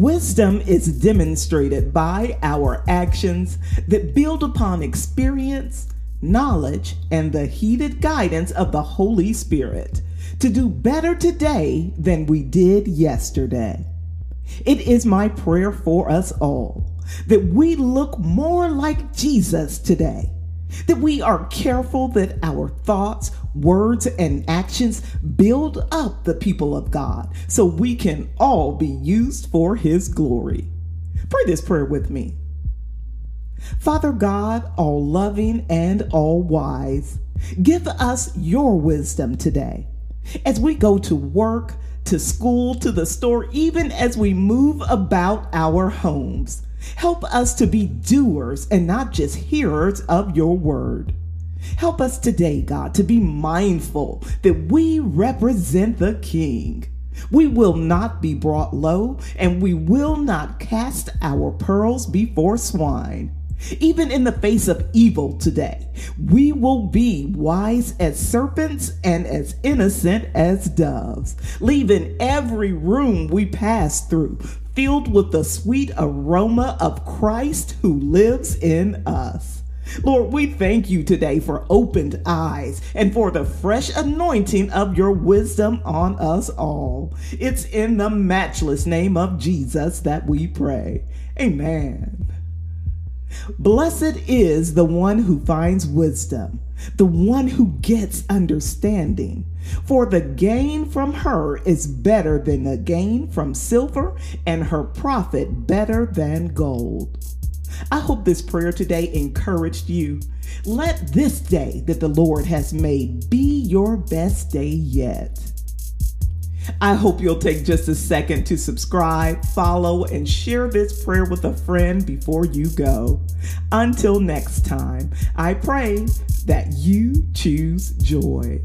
Wisdom is demonstrated by our actions that build upon experience, knowledge, and the heeded guidance of the Holy Spirit to do better today than we did yesterday. It is my prayer for us all that we look more like Jesus today, that we are careful that our thoughts, words, and actions build up the people of God so we can all be used for His glory. Pray this prayer with me. Father God, all loving and all wise, give us your wisdom today as we go to work, to school, to the store, even as we move about our homes. Help us to be doers and not just hearers of your word. Help us today, God, to be mindful that we represent the King. We will not be brought low, and we will not cast our pearls before swine. Even in the face of evil today, we will be wise as serpents and as innocent as doves, leaving every room we pass through filled with the sweet aroma of Christ who lives in us. Lord, we thank you today for opened eyes and for the fresh anointing of your wisdom on us all. It's in the matchless name of Jesus that we pray. Amen. Blessed is the one who finds wisdom, the one who gets understanding. For the gain from her is better than the gain from silver, and her profit better than gold. I hope this prayer today encouraged you. Let this day that the Lord has made be your best day yet. I hope you'll take just a second to subscribe, follow, and share this prayer with a friend before you go. Until next time, I pray that you choose joy.